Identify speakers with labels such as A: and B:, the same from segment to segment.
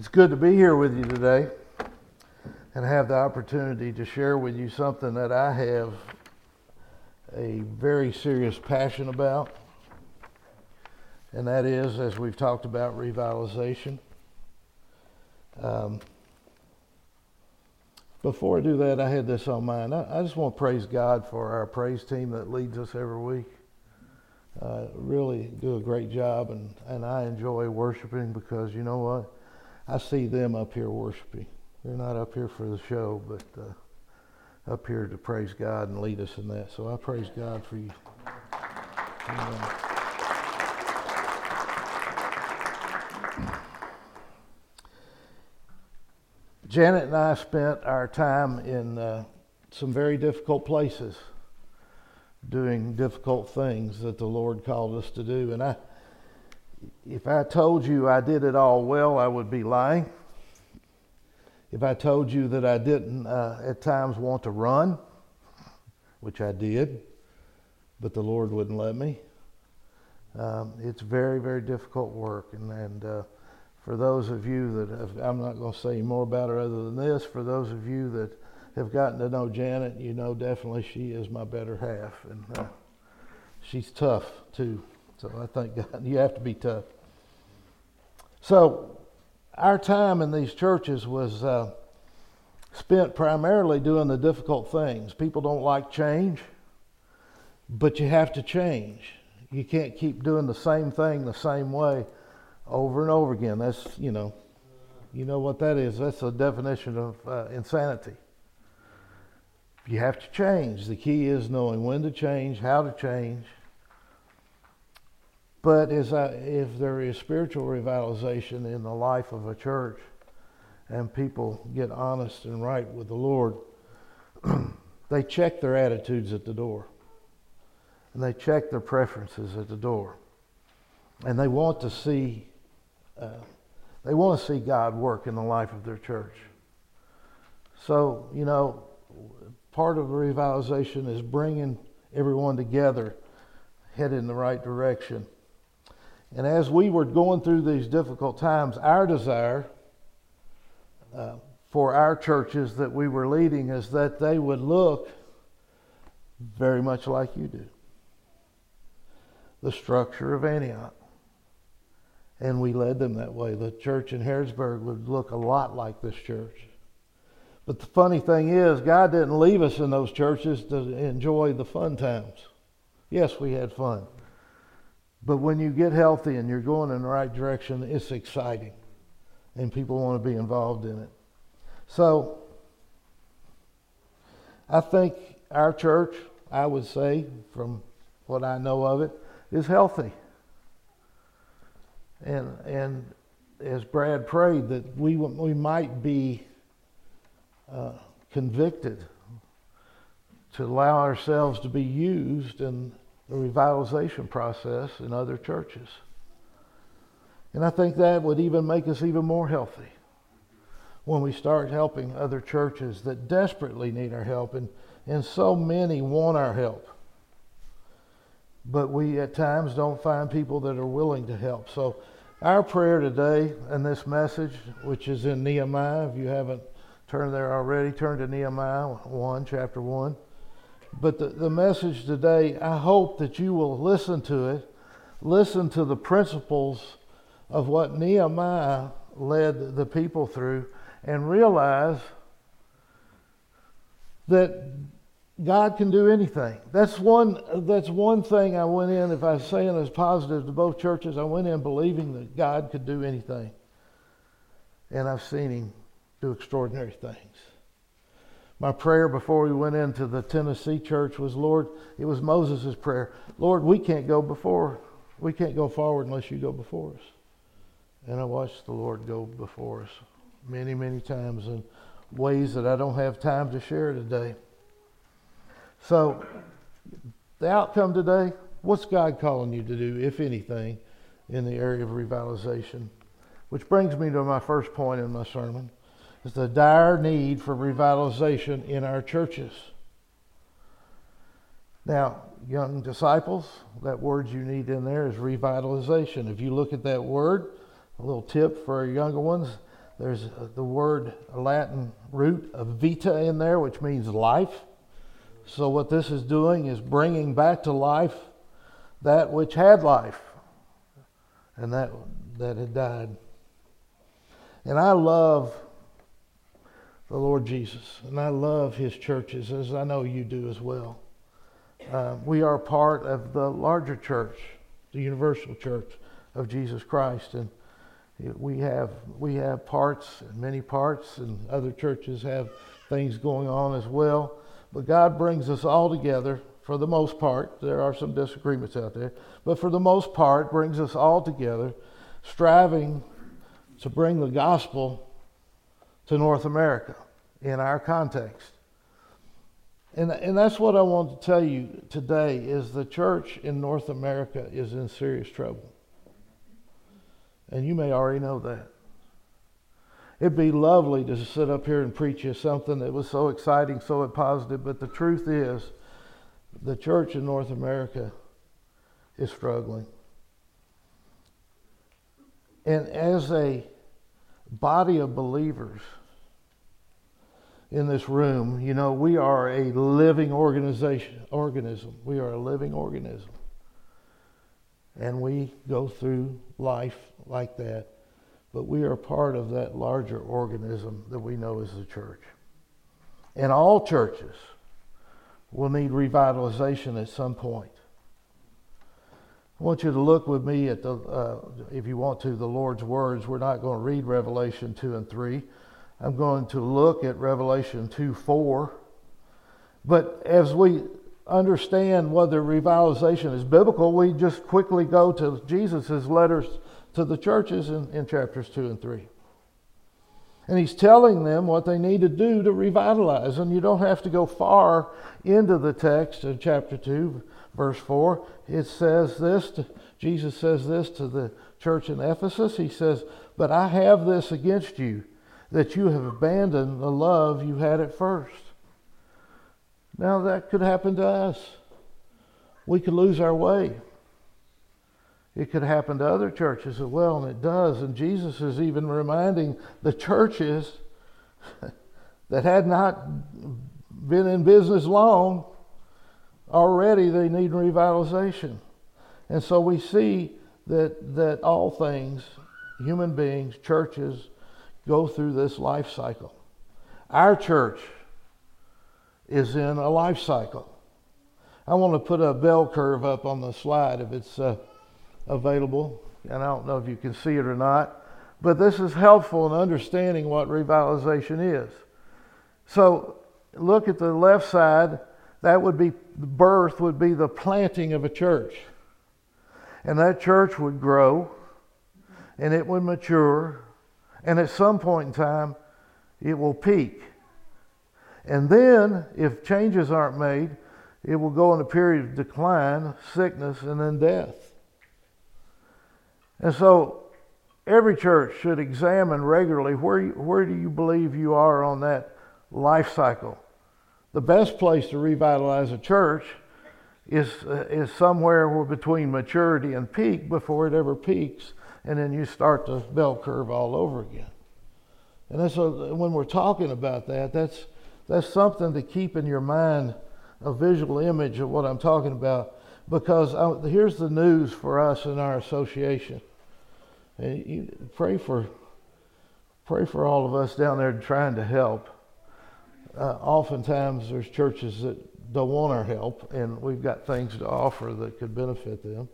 A: It's good to be here with you today and have the opportunity to share with you something that I have a very serious passion about. And that is, as we've talked about, revitalization. Um, before I do that, I had this on mind. I, I, just want to praise God for our praise team that leads us every week. Uh, really do a great job, and, and I enjoy worshiping because you know what? I see them up here worshiping. They're not up here for the show, but uh, up here to praise God and lead us in that. So I praise God for you. Janet and I spent our time in uh, some very difficult places doing difficult things that the Lord called us to do. And I, if I told you I did it all well, I would be lying. If I told you that I didn't uh, at times want to run, which I did, but the Lord wouldn't let me, um, it's very, very difficult work. And, and uh, for those of you that have, I'm not going to say more about her other than this, for those of you that have gotten to know Janet, you know definitely she is my better half. And uh, she's tough too. So I think God, you have to be tough. So our time in these churches was uh, spent primarily doing the difficult things. People don't like change, but you have to change. You can't keep doing the same thing the same way over and over again. That's, you know, you know what that is. That's a definition of uh, insanity. You have to change. The key is knowing when to change, how to change, but as I, if there is spiritual revitalization in the life of a church and people get honest and right with the Lord, they check their attitudes at the door. And they check their preferences at the door. And they want to see uh, they want to see God work in the life of their church. So, you know, part of the revitalization is bringing everyone together, headed in the right direction. And as we were going through these difficult times, our desire uh, for our churches that we were leading is that they would look very much like you do. The structure of Antioch. And we led them that way. The church in Harrisburg would look a lot like this church. But the funny thing is, God didn't leave us in those churches to enjoy the fun times. Yes, we had fun. But when you get healthy and you're going in the right direction, it's exciting. And people want to be involved in it. So, I think our church, I would say, from what I know of it, is healthy. And, and as Brad prayed, that we, we might be uh, convicted to allow ourselves to be used in the revitalization process in other churches. And I think that would even make us even more healthy when we start helping other churches that desperately need our help. And, and so many want our help. But we at times don't find people that are willing to help. So, our prayer today in this message, which is in Nehemiah, if you haven't turned there already, turn to Nehemiah 1, chapter 1. But the, the message today, I hope that you will listen to it, listen to the principles of what Nehemiah led the people through, and realize that God can do anything. That's one, that's one thing I went in, if I was saying as positive to both churches, I went in believing that God could do anything. And I've seen him do extraordinary things my prayer before we went into the Tennessee church was, Lord, it was Moses' prayer. Lord, we can't go before, we can't go forward unless you go before us. And I watched the Lord go before us many, many times in ways that I don't have time to share today. So, the outcome today, what's God calling you to do, if anything, in the area of revitalization? Which brings me to my first point in my sermon is the dire need for revitalization in our churches. Now, young disciples, that word you need in there is revitalization. If you look at that word, a little tip for our younger ones, There's the word a Latin root of vita in there, which means life. So, what this is doing is bringing back to life that which had life and that, that had died. And I love the Lord Jesus, and I love his churches, as I know you do as well. Uh, we are part of the larger church, the universal church of Jesus Christ, and we have we have parts, many parts, and other churches have things going on as well. But God brings us all together for the most part. There are some disagreements out there, but for the most part, brings us all together, striving to bring the gospel to North America in our context. And, and that's what I want to tell you today is the church in North America is in serious trouble. And you may already know that. It'd be lovely to sit up here and preach you something that was so exciting, so positive, but the truth is the church in North America is struggling. And as a body of believers in this room, you know, we are a living organization, organism. We are a living organism. And we go through life like that. But we are part of that larger organism that we know as the church. And all churches will need revitalization at some point. I want you to look with me at the, uh, if you want to, the Lord's words. We're not going to read Revelation 2 and 3. I'm going to look at Revelation 2 4. But as we understand whether revitalization is biblical, we just quickly go to Jesus' letters to the churches in, in chapters 2 and 3. And he's telling them what they need to do to revitalize. And you don't have to go far into the text in chapter 2, verse 4. It says this, to, Jesus says this to the church in Ephesus. He says, But I have this against you, that you have abandoned the love you had at first. Now that could happen to us. We could lose our way. It could happen to other churches as well, and it does. And Jesus is even reminding the churches that had not been in business long, already they need revitalization. And so we see that, that all things, human beings, churches, go through this life cycle. Our church is in a life cycle. I want to put a bell curve up on the slide if it's. Uh, available, and I don't know if you can see it or not, but this is helpful in understanding what revitalization is. So look at the left side, that would be birth, would be the planting of a church. And that church would grow and it would mature, and at some point in time, it will peak. And then, if changes aren't made, it will go in a period of decline, sickness, and then death. And so every church should examine regularly where, where do you believe you are on that life cycle. The best place to revitalize a church is, uh, is somewhere between maturity and peak before it ever peaks, and then you start the bell curve all over again. And a, when we're talking about that, that's, that's something to keep in your mind a visual image of what I'm talking about. Because I, here's the news for us in our association and you pray for pray for all of us down there trying to help. Uh, oftentimes, there's churches that don't want our help, and we've got things to offer that could benefit them.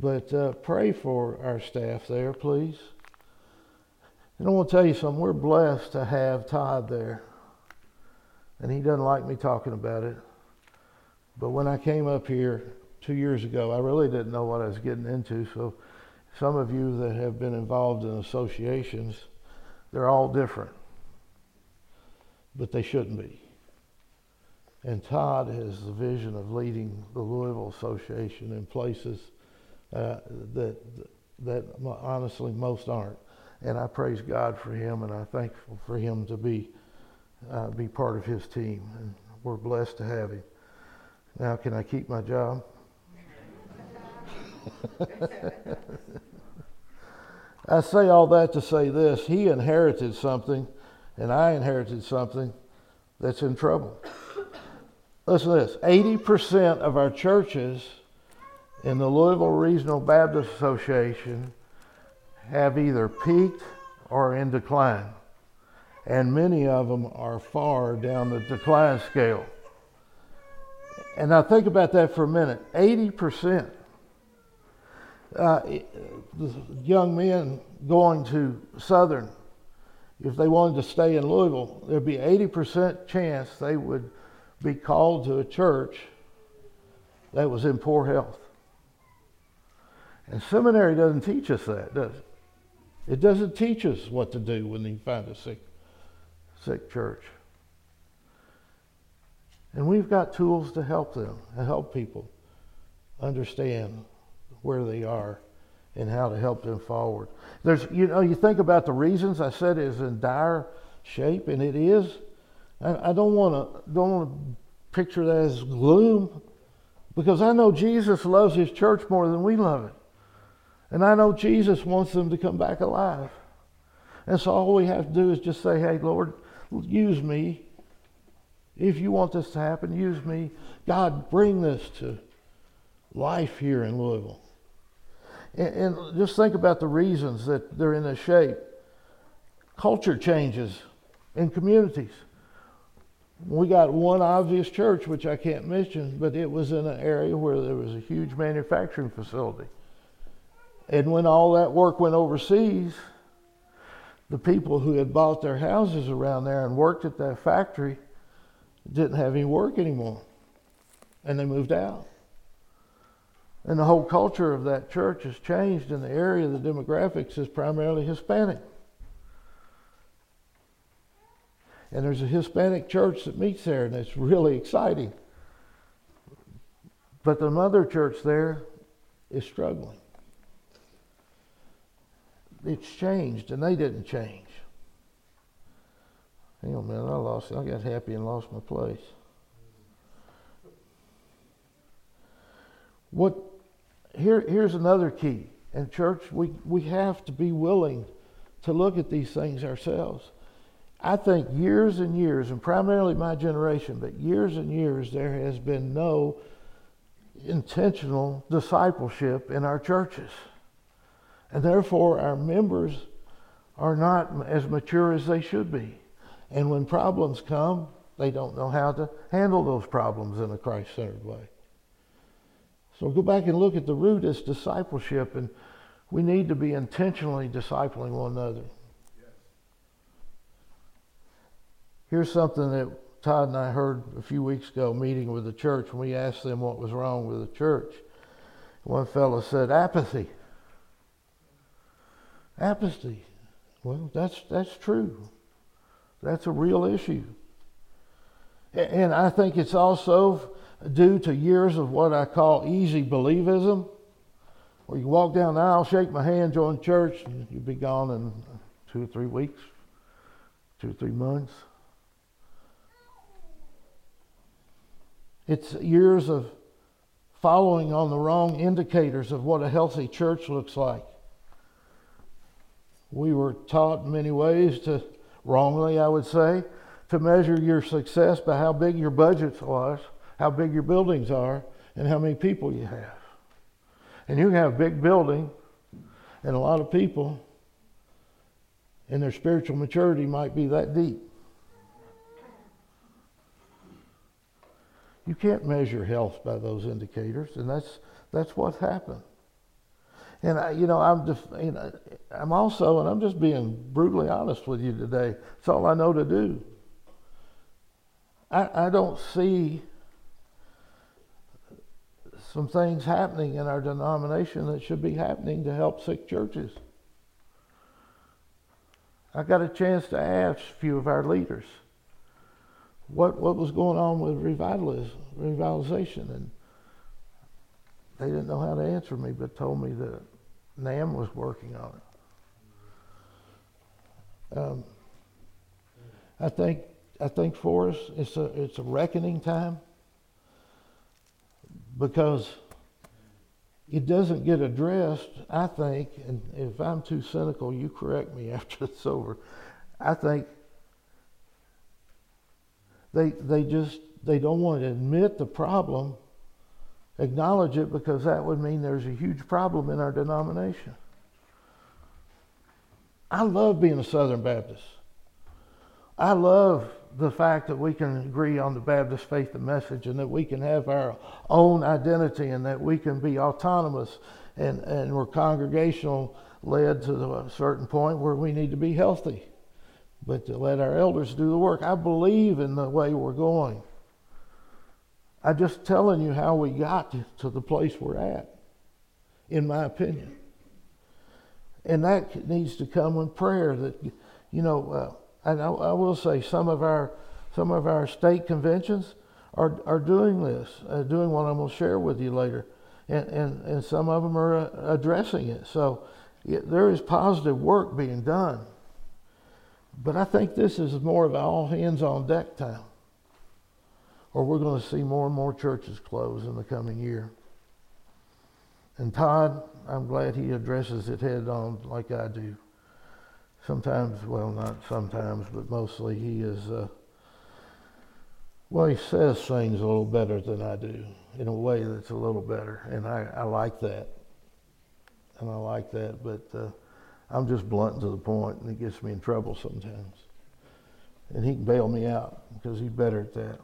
A: But uh, pray for our staff there, please. And I want to tell you something. We're blessed to have Todd there. And he doesn't like me talking about it. But when I came up here two years ago, I really didn't know what I was getting into. So some of you that have been involved in associations, they're all different, but they shouldn't be. And Todd has the vision of leading the Louisville Association in places uh, that that honestly most aren't. And I praise God for him, and I'm thankful for him to be uh, be part of his team. And we're blessed to have him. Now, can I keep my job? I say all that to say this he inherited something, and I inherited something that's in trouble. Listen to this 80% of our churches in the Louisville Regional Baptist Association have either peaked or in decline. And many of them are far down the decline scale. And now think about that for a minute 80%. Uh, young men going to Southern, if they wanted to stay in Louisville, there'd be 80% chance they would be called to a church that was in poor health. And seminary doesn't teach us that, does it? It doesn't teach us what to do when you find a sick, sick church. And we've got tools to help them, to help people understand where they are and how to help them forward. There's, you know, you think about the reasons I said it's in dire shape, and it is. I, I don't want to don't want to picture that as gloom, because I know Jesus loves His church more than we love it, and I know Jesus wants them to come back alive. And so all we have to do is just say, "Hey, Lord, use me. If you want this to happen, use me. God, bring this to life here in Louisville." And, and just think about the reasons that they're in this shape. Culture changes in communities. We got one obvious church, which I can't mention, but it was in an area where there was a huge manufacturing facility. And when all that work went overseas, the people who had bought their houses around there and worked at that factory didn't have any work anymore. And they moved out. And the whole culture of that church has changed in the area. The demographics is primarily Hispanic. And there's a Hispanic church that meets there, and it's really exciting. But the mother church there is struggling. It's changed, and they didn't change. Hang on a minute, I lost. I got happy and lost my place. What here, here's another key. In church, we, we have to be willing to look at these things ourselves. I think years and years, and primarily my generation, but years and years, there has been no intentional discipleship in our churches. And therefore, our members are not as mature as they should be. And when problems come, they don't know how to handle those problems in a Christ centered way. So go back and look at the root as discipleship, and we need to be intentionally discipling one another. Here's something that Todd and I heard a few weeks ago meeting with the church when we asked them what was wrong with the church. One fellow said, apathy. Apathy. Well, that's, that's true. That's a real issue. And I think it's also due to years of what I call easy believism, where you walk down the aisle, shake my hand, join church, and you'll be gone in two or three weeks, two or three months. It's years of following on the wrong indicators of what a healthy church looks like. We were taught in many ways to, wrongly I would say, to measure your success by how big your budget was how big your buildings are and how many people you have. And you can have a big building and a lot of people, and their spiritual maturity might be that deep. You can't measure health by those indicators, and that's that's what's happened. And I, you know, I'm just, you know, I'm also, and I'm just being brutally honest with you today. It's all I know to do. I, I don't see some things happening in our denomination that should be happening to help sick churches. I got a chance to ask a few of our leaders what what was going on with revitalism, revitalization, and they didn't know how to answer me, but told me that NAMB was working on it. Um, I think I think for us it's a it's a reckoning time because it doesn't get addressed, I think, and if I'm too cynical, you correct me after it's over. I think they they just they don't want to admit the problem, acknowledge it because that would mean there's a huge problem in our denomination. I love being a Southern Baptist. I love the fact that we can agree on the Baptist faith and message and that we can have our own identity and that we can be autonomous and, and we're congregational led to a certain point where we need to be healthy. But to let our elders do the work. I believe in the way we're going. I'm just telling you how we got to, the place we're at, in my opinion. And that needs to come with prayer that, you know, uh, and I, I, will say some of our some of our state conventions are are doing this, uh, doing what I'm going to share with you later, and and, and some of them are uh, addressing it. So there is positive work being done, but I think this is more of all hands on deck time, or we're going to see more and more churches close in the coming year. And Todd, I'm glad he addresses it head on like I do sometimes, well, not sometimes, but mostly he is, uh, well, he says things a little better than I do in a way that's a little better. And I, I like that. And I like that, but uh, I'm just blunt to the point, and it gets me in trouble sometimes. And he can bail me out because he's better at that.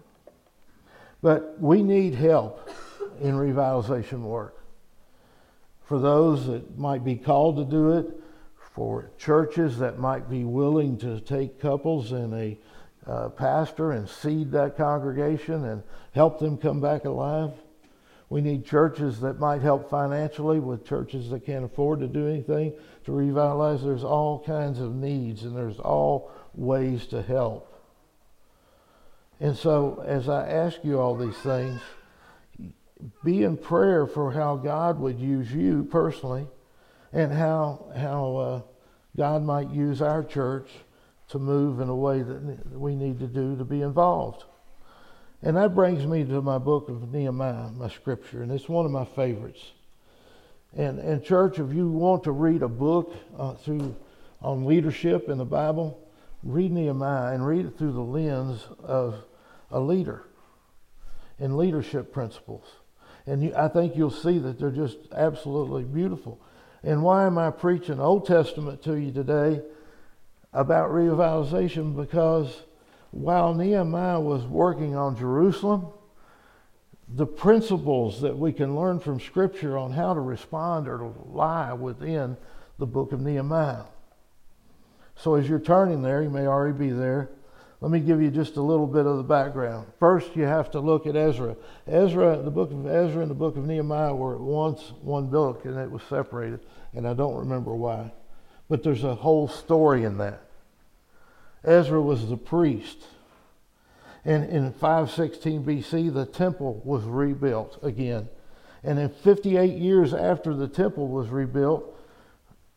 A: But we need help in revitalization work. For those that might be called to do it, for churches that might be willing to take couples and a uh, pastor and seed that congregation and help them come back alive. We need churches that might help financially with churches that can't afford to do anything to revitalize. There's all kinds of needs and there's all ways to help. And so, as I ask you all these things, be in prayer for how God would use you personally and how how uh, God might use our church to move in a way that we need to do to be involved. And that brings me to my book of Nehemiah, my scripture, and it's one of my favorites. And, and church, if you want to read a book uh, through on leadership in the Bible, read Nehemiah and read it through the lens of a leader and leadership principles. And you, I think you'll see that they're just absolutely beautiful. And why am I preaching Old Testament to you today about revitalization? Because while Nehemiah was working on Jerusalem, the principles that we can learn from Scripture on how to respond or to lie within the book of Nehemiah. So as you're turning there, you may already be there. Let me give you just a little bit of the background. First, you have to look at Ezra. Ezra, the book of Ezra and the book of Nehemiah were once one book, and it was separated, and I don't remember why. But there's a whole story in that. Ezra was the priest. And in 516 BC, the temple was rebuilt again. And in 58 years after the temple was rebuilt,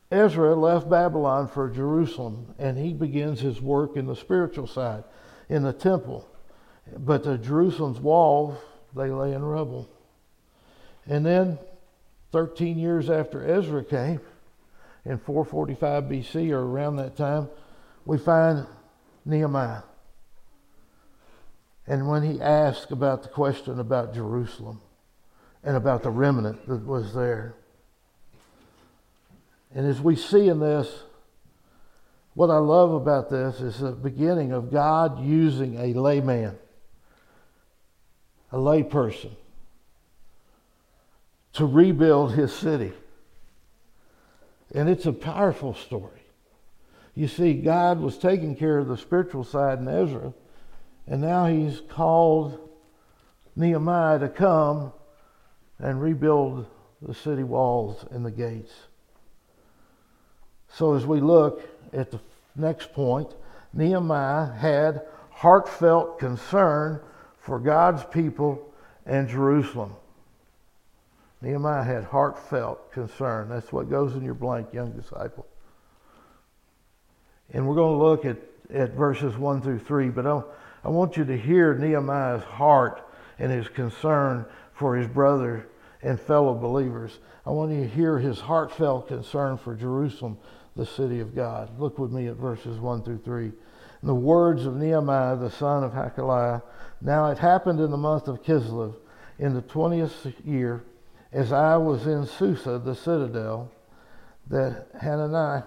A: Ezra left Babylon for Jerusalem and he begins his work in the spiritual side, in the temple. But the Jerusalem's walls, they lay in rubble. And then 13 years after Ezra came, in 445 BC or around that time, we find Nehemiah. And when he asked about the question about Jerusalem and about the remnant that was there, and as we see in this, what I love about this is the beginning of God using a layman, a layperson, to rebuild his city. And it's a powerful story. You see, God was taking care of the spiritual side in Ezra, and now he's called Nehemiah to come and rebuild the city walls and the gates. So as we look at the next point, Nehemiah had heartfelt concern for God's people and Jerusalem. Nehemiah had heartfelt concern. That's what goes in your blank, young disciple. And we're going to look at, at verses 1 through 3, but I, I want you to hear Nehemiah's heart and his concern for his brother and fellow believers. I want you to hear his heartfelt concern for Jerusalem, the city of God. Look with me at verses 1 through 3. In the words of Nehemiah, the son of Hakaliah, now it happened in the month of Kislev, in the 20th year, as I was in Susa, the citadel, that Hananiah,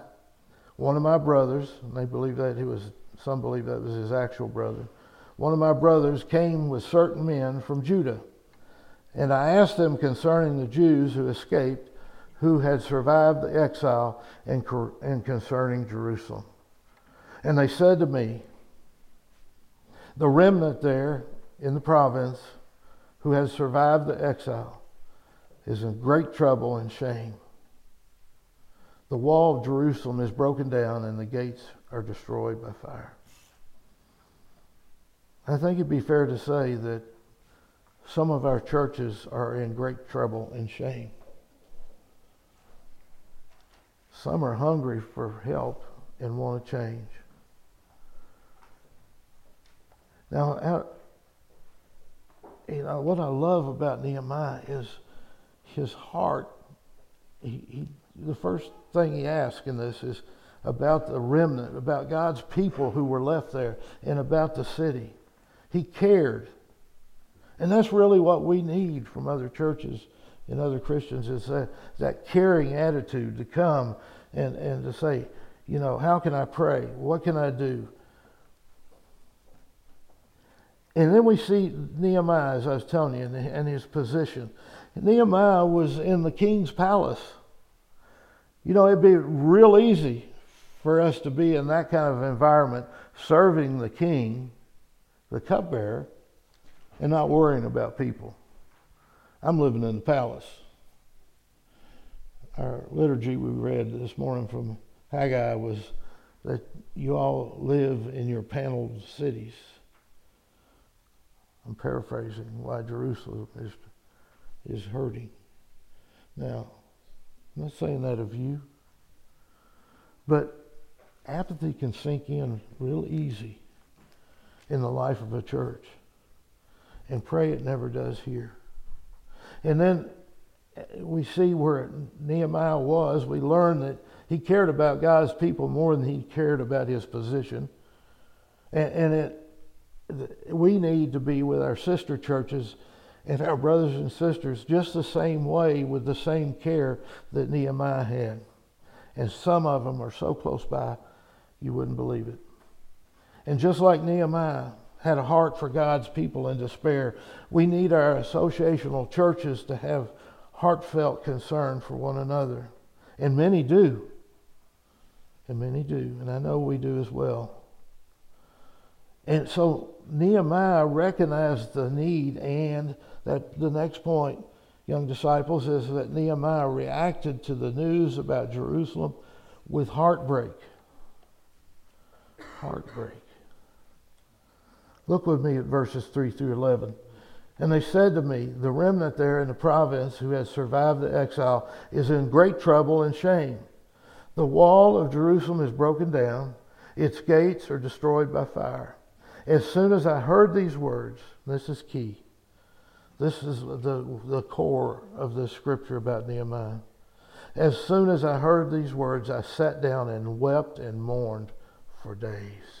A: one of my brothers, and they believe that he was, some believe that was his actual brother, one of my brothers came with certain men from Judah. And I asked them concerning the Jews who escaped, who had survived the exile, and, and concerning Jerusalem. And they said to me, The remnant there in the province who has survived the exile is in great trouble and shame. The wall of Jerusalem is broken down and the gates are destroyed by fire. I think it'd be fair to say that some of our churches are in great trouble and shame. Some are hungry for help and want to change. Now, you know, what I love about Nehemiah is his heart. He, he the first thing he asks in this is about the remnant, about God's people who were left there, and about the city. He cared. And that's really what we need from other churches and other Christians is that, that caring attitude to come and, and to say, you know, how can I pray? What can I do? And then we see Nehemiah, as I was telling you, and his position. Nehemiah was in the king's palace. You know, it'd be real easy for us to be in that kind of environment, serving the king, the cupbearer, and not worrying about people. I'm living in the palace. Our liturgy we read this morning from Haggai was that you all live in your paneled cities. I'm paraphrasing why Jerusalem is, is hurting. Now, I'm not saying that of you. But apathy can sink in real easy in the life of a church. And pray it never does here. And then eh, we see where Nehemiah was. We learn that he cared about God's people more than he cared about his position. And, and it, we need to be with our sister churches and our brothers and sisters just the same way with the same care that Nehemiah had. And some of them are so close by, you wouldn't believe it. And just like Nehemiah had a heart for God's people in despair, we need our associational churches to have heartfelt concern for one another. And many do. And many do. And I know we do as well. And so Nehemiah recognized the need and that the next point, young disciples, is that Nehemiah reacted to the news about Jerusalem with heartbreak. Heartbreak. Look with me at verses 3 through 11. And they said to me, The remnant there in the province who has survived the exile is in great trouble and shame. The wall of Jerusalem is broken down, its gates are destroyed by fire. As soon as I heard these words, this is key, this is the, the core of the scripture about Nehemiah. As soon as I heard these words, I sat down and wept and mourned for days.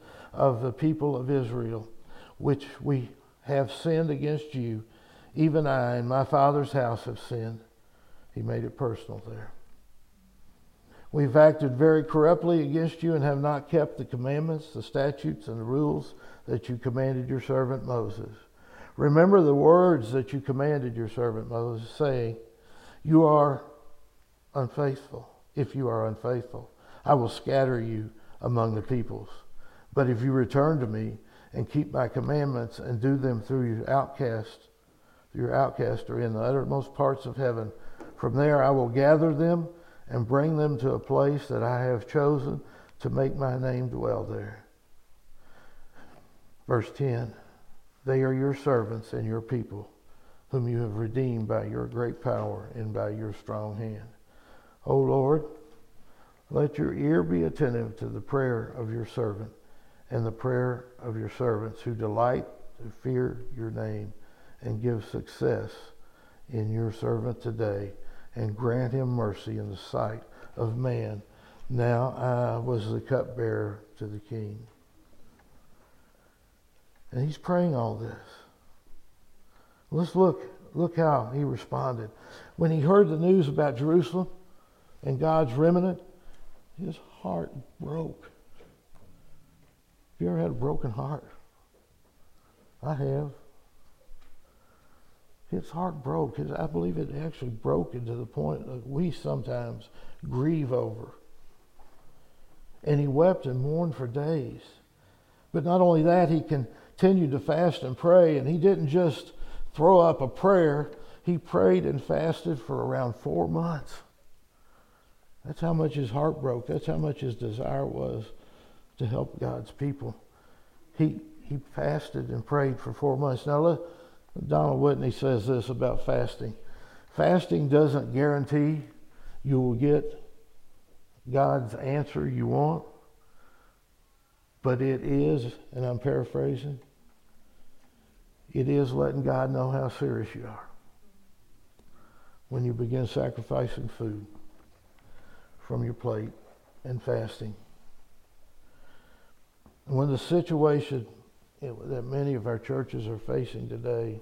A: of the people of Israel, which we have sinned against you. Even I and my father's house have sinned. He made it personal there. We've acted very corruptly against you and have not kept the commandments, the statutes, and the rules that you commanded your servant Moses. Remember the words that you commanded your servant Moses, saying, You are unfaithful. If you are unfaithful, I will scatter you among the peoples. But if you return to me and keep my commandments and do them through your outcast your outcasts are in the uttermost parts of heaven. From there I will gather them and bring them to a place that I have chosen to make my name dwell there. Verse 10 They are your servants and your people, whom you have redeemed by your great power and by your strong hand. O Lord, let your ear be attentive to the prayer of your servant and the prayer of your servants who delight to fear your name and give success in your servant today and grant him mercy in the sight of man. Now I was the cupbearer to the king. And he's praying all this. Let's look look how he responded. When he heard the news about Jerusalem and God's remnant, his heart broke. You ever had a broken heart? I have. His heart broke. His, I believe it actually broke into the point that we sometimes grieve over. And he wept and mourned for days. But not only that, he continued to fast and pray, and he didn't just throw up a prayer, he prayed and fasted for around four months. That's how much his heart broke. That's how much his desire was to help God's people. He, he fasted and prayed for four months. Now, look, Donald Whitney says this about fasting fasting doesn't guarantee you will get God's answer you want, but it is, and I'm paraphrasing, it is letting God know how serious you are when you begin sacrificing food from your plate and fasting. When the situation that many of our churches are facing today.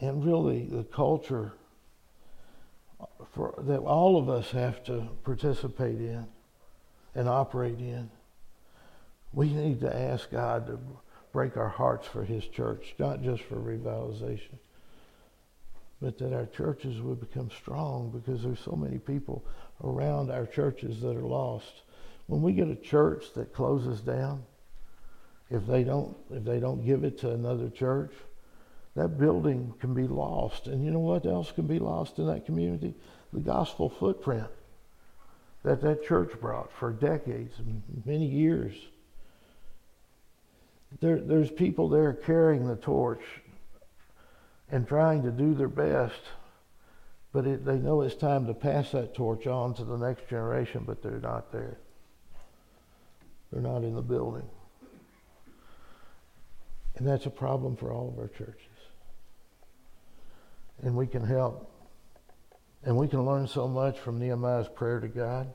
A: And really, the culture for, that all of us have to participate in and operate in. We need to ask God to break our hearts for His church, not just for revitalization, but that our churches would become strong because there's so many people around our churches that are lost. When we get a church that closes down, if they don't if they don't give it to another church, that building can be lost. And you know what else can be lost in that community? The gospel footprint that that church brought for decades, many years. There, there's people there carrying the torch and trying to do their best, but it, they know it's time to pass that torch on to the next generation, but they're not there. They're not in the building. And that's a problem for all of our churches. And we can help. And we can learn so much from Nehemiah's prayer to God.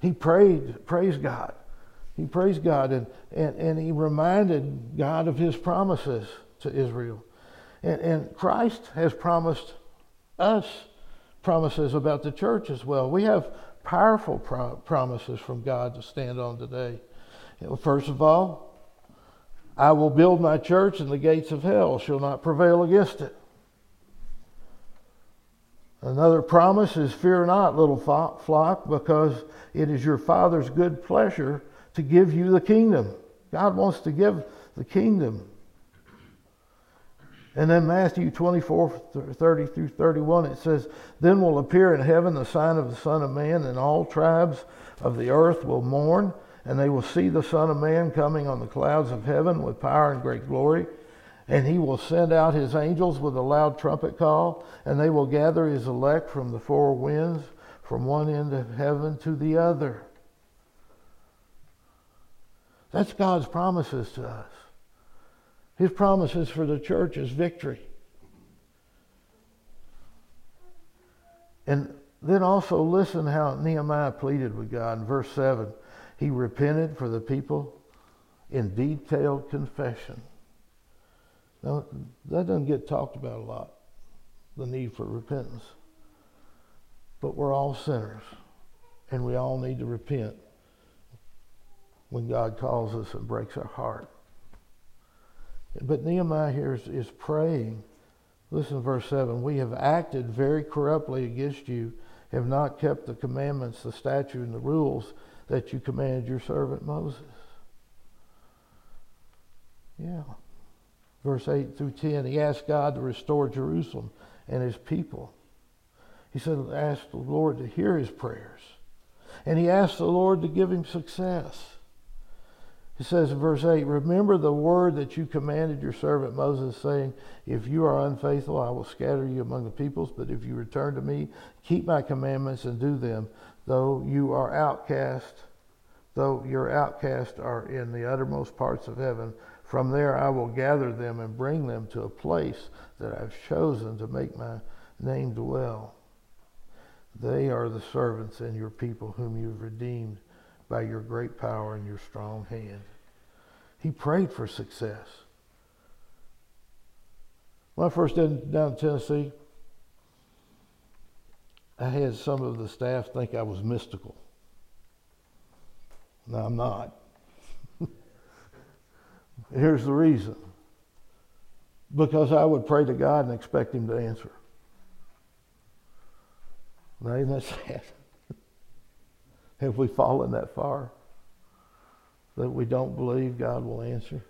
A: He prayed, praised God. He praised God and, and, and he reminded God of his promises to Israel. And, and Christ has promised us promises about the church as well. We have powerful pro- promises from God to stand on today. First of all, I will build my church, and the gates of hell shall not prevail against it. Another promise is Fear not, little flock, because it is your Father's good pleasure to give you the kingdom. God wants to give the kingdom. And then Matthew 24, 30 through 31, it says, Then will appear in heaven the sign of the Son of Man, and all tribes of the earth will mourn and they will see the Son of Man coming on the clouds of heaven with power and great glory. And he will send out his angels with a loud trumpet call, and they will gather his elect from the four winds, from one end of heaven to the other. That's God's promises to us. His promises for the church is victory. And then also listen how Nehemiah pleaded with God in verse 7. He repented for the people in detailed confession. Now, that doesn't get talked about a lot, the need for repentance. But we're all sinners, and we all need to repent when God calls us and breaks our heart. But Nehemiah here is, is praying. Listen to verse 7. We have acted very corruptly against you, have not kept the commandments, the statute, and the rules that you commanded your servant Moses. Yeah. verse 8 through 10, he asked God to restore Jerusalem and his people. He said, ask the Lord to hear his prayers. And he asked the Lord to give him success. He says in verse 8, Remember the word that you commanded your servant Moses, saying, If you are unfaithful, I will scatter you among the peoples, but if you return to me, keep my commandments and do them, though you are outcast, though your outcasts are in the uttermost parts of heaven, from there I will gather them and bring them to a place that I've chosen to make my name dwell. They are the servants and your people whom you've redeemed by your great power and your strong hand. He prayed for success. When I first went down to Tennessee, I had some of the staff think I was mystical. No, I'm not. Here's the reason. Because I would pray to God and expect Him to answer. Now, isn't that sad? Have we fallen that far that we don't believe God will answer?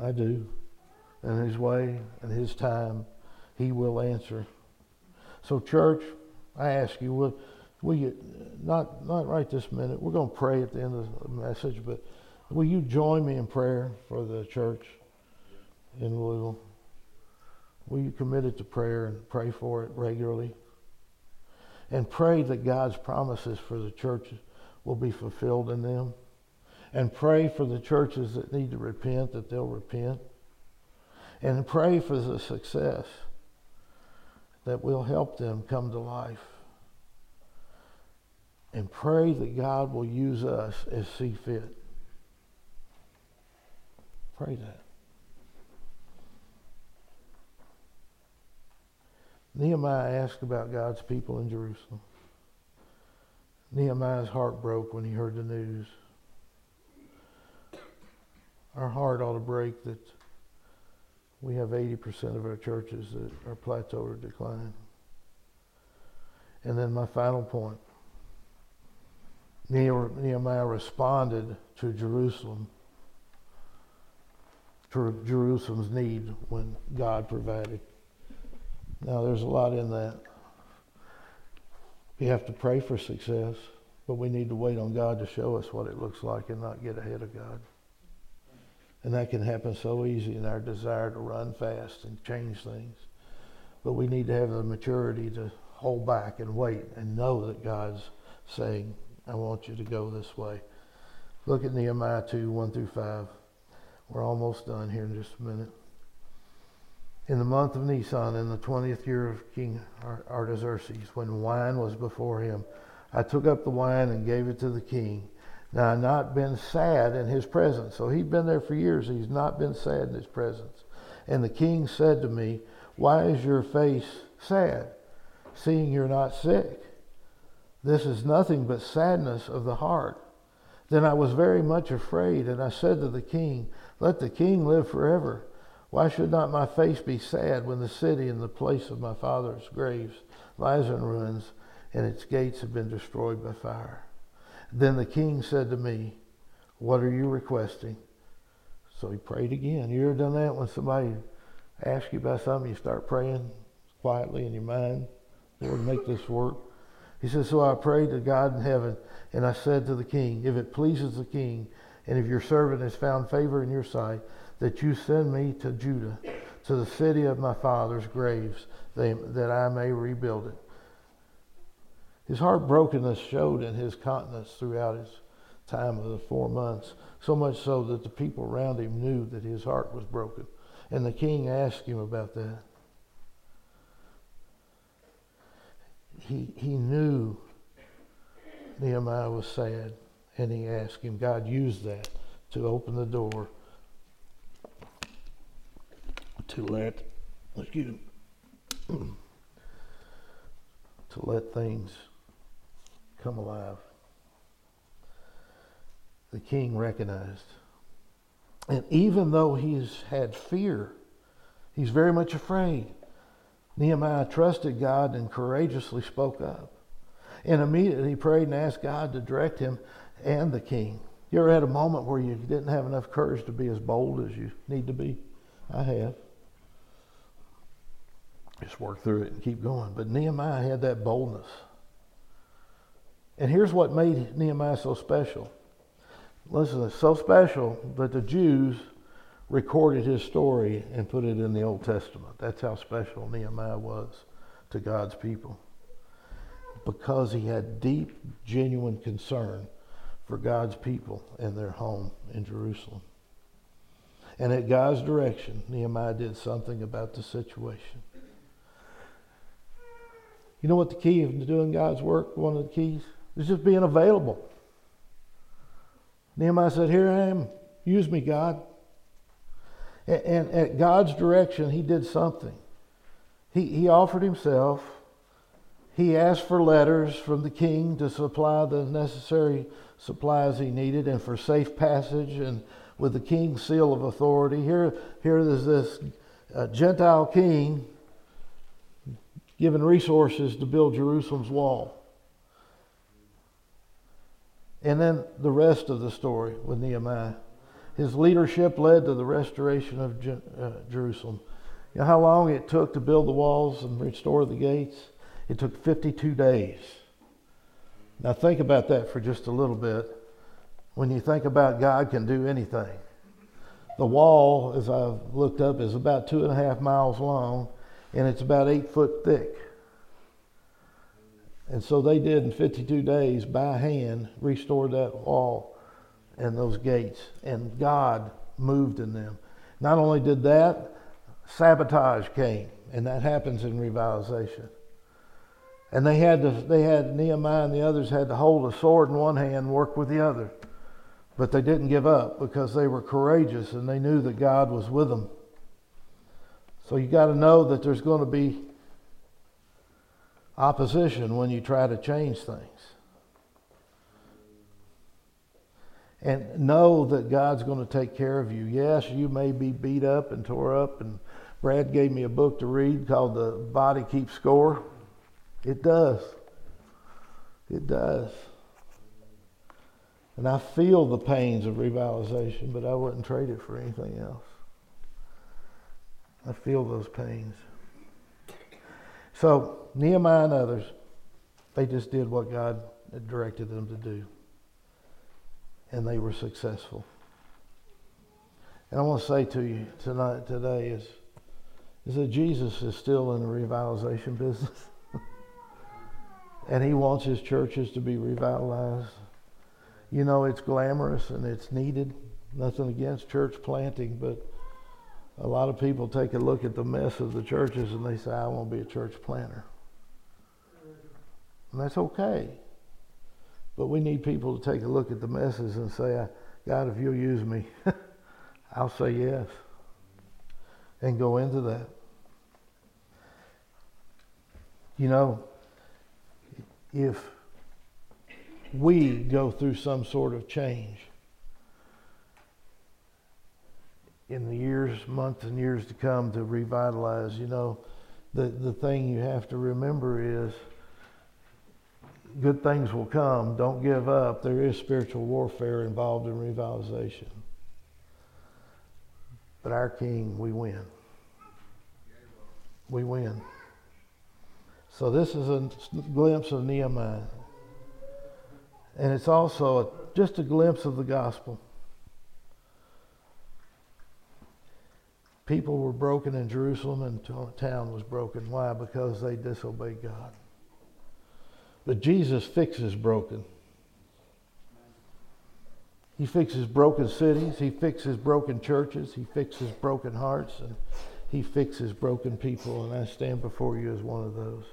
A: I do. In His way and His time, He will answer. So, church, I ask you, will, will you, not, not right this minute, we're going to pray at the end of the message, but will you join me in prayer for the church in Louisville? Will you commit it to prayer and pray for it regularly? and pray that God's promises for the churches will be fulfilled in them. And pray for the churches that need to repent that they'll repent. And pray for the success that will help them come to life. And pray that God will use us as see fit. Pray that. Nehemiah asked about God's people in Jerusalem. Nehemiah's heart broke when he heard the news. Our heart ought to break that we have 80% of our churches that are plateaued or decline. And then my final point Nehemiah responded to Jerusalem, to Jerusalem's need when God provided. Now, there's a lot in that. We have to pray for success, but we need to wait on God to show us what it looks like and not get ahead of God. And that can happen so easy in our desire to run fast and change things. But we need to have the maturity to hold back and wait and know that God's saying, I want you to go this way. Look at Nehemiah 2 1 through 5. We're almost done here in just a minute in the month of Nisan, in the twentieth year of King Artaxerxes, when wine was before him, I took up the wine and gave it to the king. Now not been sad in his presence. So he'd been there for years. He's not been sad in his presence. And the king said to me, Why is your face sad, seeing you're not sick? This is nothing but sadness of the heart. Then I was very much afraid, and I said to the king, Let the king live forever. Why should not my face be sad when the city and the place of my father's graves lies in ruins and its gates have been destroyed by fire? Then the king said to me, What are you requesting? So he prayed again. You ever done that when somebody asks you about something, you start praying quietly in your mind, Lord, make this work? He says, So I prayed to God in heaven, and I said to the king, If it pleases the king, and if your servant has found favor in your sight, that you send me to Judah, to the city of my father's graves, that I may rebuild it. His heartbrokenness showed in his countenance throughout his time of the four months, so much so that the people around him knew that his heart was broken. And the king asked him about that. He, he knew Nehemiah was sad, and he asked him. God used that to open the door to let, excuse me, to let things come alive. The king recognized. And even though he's had fear, he's very much afraid. Nehemiah trusted God and courageously spoke up. And immediately he prayed and asked God to direct him and the king. You ever had a moment where you didn't have enough courage to be as bold as you need to be? I have. Just work through it and keep going. But Nehemiah had that boldness. And here's what made Nehemiah so special. Listen, it's so special that the Jews recorded his story and put it in the Old Testament. That's how special Nehemiah was to God's people. Because he had deep, genuine concern for God's people and their home in Jerusalem. And at God's direction, Nehemiah did something about the situation. You know what the key of doing God's work, one of the keys? Is just being available. Nehemiah said, Here I am. Use me, God. And, and at God's direction, he did something. He, he offered himself. He asked for letters from the king to supply the necessary supplies he needed and for safe passage and with the king's seal of authority. Here, here is this uh, Gentile king given resources to build Jerusalem's wall. And then the rest of the story with Nehemiah. His leadership led to the restoration of uh, Jerusalem. You know how long it took to build the walls and restore the gates? It took 52 days. Now think about that for just a little bit. When you think about God can do anything. The wall, as I've looked up, is about two and a half miles long and it's about eight foot thick. And so they did in 52 days by hand restore that wall and those gates. And God moved in them. Not only did that, sabotage came, and that happens in revitalization. And they had to, they had Nehemiah and the others had to hold a sword in one hand and work with the other. But they didn't give up because they were courageous and they knew that God was with them. So you got to know that there's going to be opposition when you try to change things. And know that God's going to take care of you. Yes, you may be beat up and tore up. And Brad gave me a book to read called The Body Keeps Score. It does. It does. And I feel the pains of revitalization, but I wouldn't trade it for anything else. I feel those pains. So, Nehemiah and others, they just did what God directed them to do. And they were successful. And I want to say to you tonight, today, is, is that Jesus is still in the revitalization business. and he wants his churches to be revitalized. You know, it's glamorous and it's needed. Nothing against church planting, but a lot of people take a look at the mess of the churches and they say, I want to be a church planter. And that's okay. But we need people to take a look at the messes and say, uh, God, if you'll use me, I'll say yes. And go into that. You know, if we go through some sort of change, in the years, months, and years to come to revitalize. You know, the, the thing you have to remember is good things will come. Don't give up. There is spiritual warfare involved in revitalization. But our King, we win. We win. So this is a glimpse of Nehemiah. And it's also a, just a glimpse of the gospel. people were broken in Jerusalem and town was broken. Why? Because they disobeyed God. But Jesus fixes broken. He fixes broken cities. He fixes broken churches. He fixes broken hearts. And he fixes broken people. And I stand before you as one of those.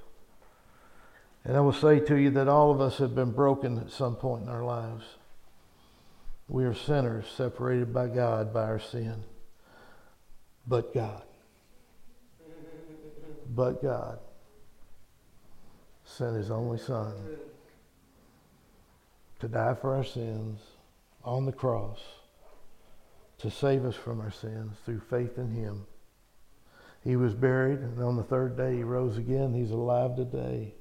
A: And I will say to you that all of us have been broken at some point in our lives. We are sinners separated by God by our sin but God. But God sent his only Son to die for our sins on the cross to save us from our sins through faith in him. He was buried, and on the third day he rose again. He's alive today.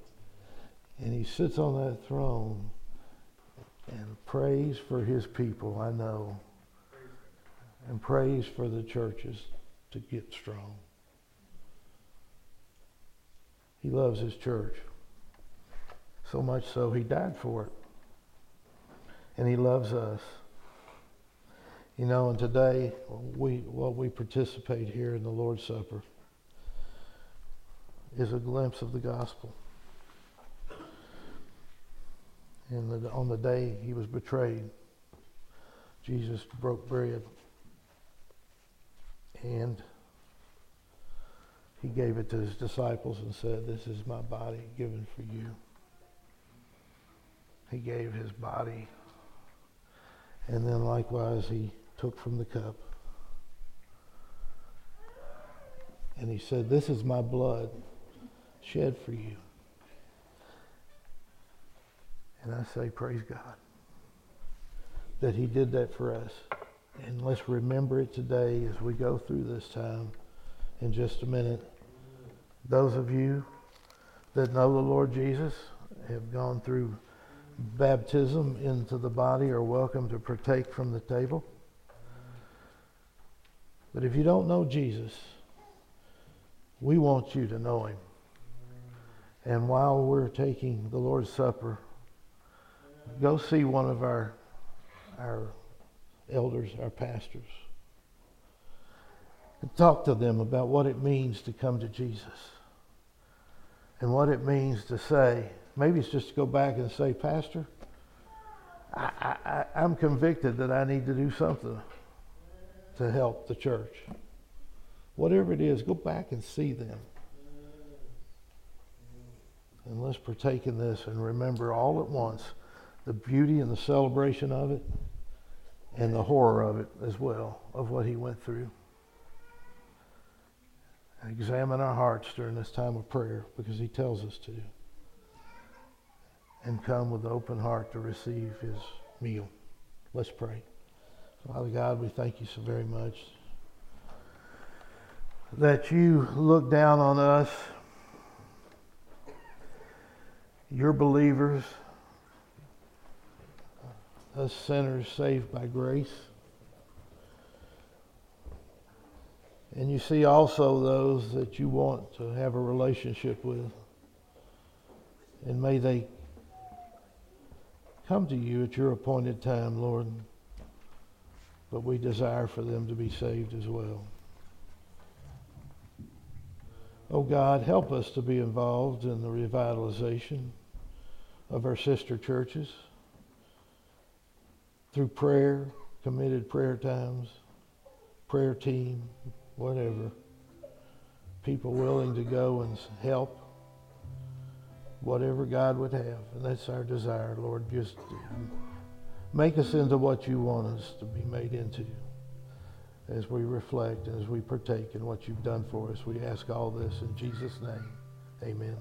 A: And he sits on that throne and prays for his people, I know, and prays for the churches to get strong. He loves his church. So much so, he died for it. And he loves us. You know, and today, we, what we participate here in the Lord's Supper is a glimpse of the gospel. And on the day he was betrayed, Jesus broke bread and he gave it to his disciples and said, This is my body given for you. He gave his body. And then likewise, he took from the cup. And he said, This is my blood shed for you. And I say, Praise God that he did that for us. And let's remember it today as we go through this time in just a minute. Those of you that know the Lord Jesus have gone through baptism into the body are welcome to partake from the table. But if you don't know Jesus, we want you to know him. And while we're taking the Lord's Supper, go see one of our our elders, our pastors. And talk to them about what it means to come to Jesus and what it means to say, maybe it's just to go back and say, Pastor, I, I, I'm convicted that I need to do something to help the church. Whatever it is, go back and see them. And let's partake in this and remember all at once the beauty and the celebration of it and the horror of it as well, of what he went through. And Examine our hearts during this time of prayer because he tells us to. And come with an open heart to receive his meal. Let's pray. Father God, we thank you so very much that you look down on us, your believers us sinners saved by grace. And you see also those that you want to have a relationship with. And may they come to you at your appointed time, Lord. But we desire for them to be saved as well. Oh God, help us to be involved in the revitalization of our sister churches through prayer, committed prayer times, prayer team, whatever. People willing to go and help whatever God would have. And that's our desire, Lord. Just make us into what you want us to be made into as we reflect and as we partake in what you've done for us. We ask all this in Jesus' name. Amen.